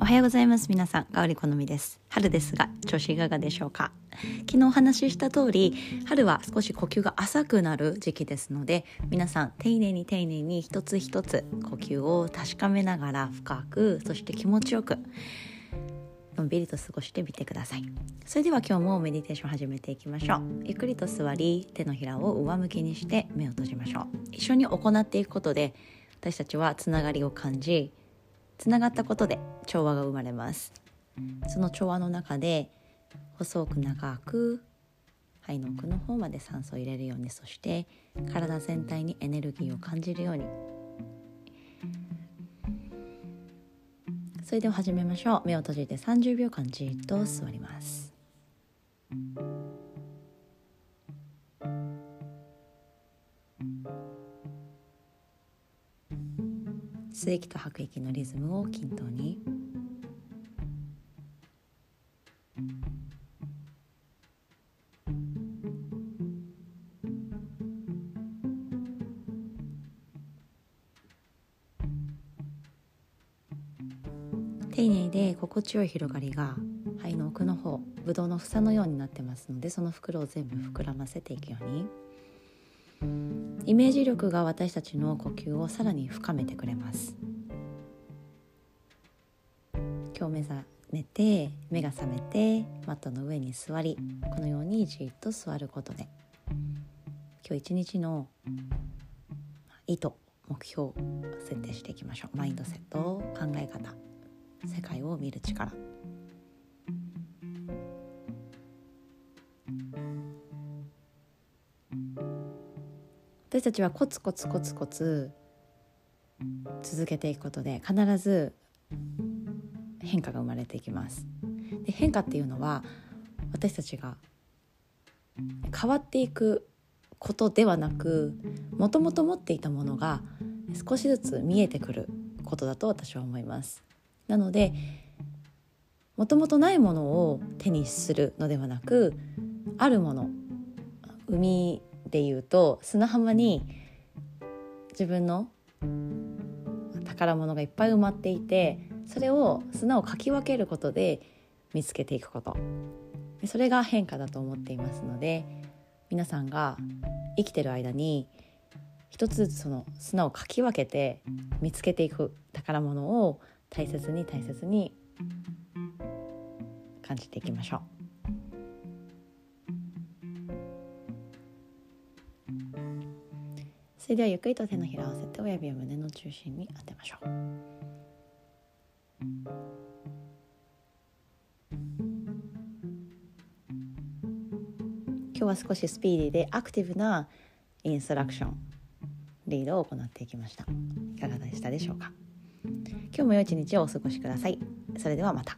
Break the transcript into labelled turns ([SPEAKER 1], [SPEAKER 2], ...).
[SPEAKER 1] おはようございます。皆さん香り好みです。春ですが調子いかがでしょうか？昨日お話しした通り春は少し呼吸が浅くなる時期ですので皆さん丁寧に丁寧に一つ一つ呼吸を確かめながら深くそして気持ちよくのんびりと過ごしてみてください。それでは今日もメディテーション始めていきましょう。ゆっくりと座り手のひらを上向きにして目を閉じましょう。一緒に行っていくことで私たちはつながりを感じつながったことで調和が生まれます。その調和の中で細く長く肺の奥の方まで酸素を入れるようにそして体全体にエネルギーを感じるように。それでは始めましょう。目を閉じて30秒間じっと座ります。吸息と吐く息のリズムを均等に。丁寧で心地よい広がりが肺の奥の方ブドウの房のようになってますのでその袋を全部膨らませていくように。イメージ力が私たちの呼吸をさらに深めてくれます。今日目覚めて目が覚めてマットの上に座りこのようにじっと座ることで今日一日の意図目標を設定していきましょう。マインドセット考え方世界を見る力。私たちはコツコツコツコツ続けていくことで必ず変化が生まれていきます。で変化っていうのは私たちが変わっていくことではなくもともと持っていたものが少しずつ見えてくることだと私は思います。なのでもともとないものを手にするのではなくあるもの海でいうと砂浜に自分の宝物がいっぱい埋まっていてそれを砂をかき分けることで見つけていくことそれが変化だと思っていますので皆さんが生きてる間に一つずつその砂をかき分けて見つけていく宝物を大切に大切に感じていきましょう。それではゆっくりと手のひらを合わせて親指を胸の中心に当てましょう。今日は少しスピーディーでアクティブなインストラクションリードを行っていきました。いかがでしたでしょうか？今日も良い一日をお過ごしください。それではまた。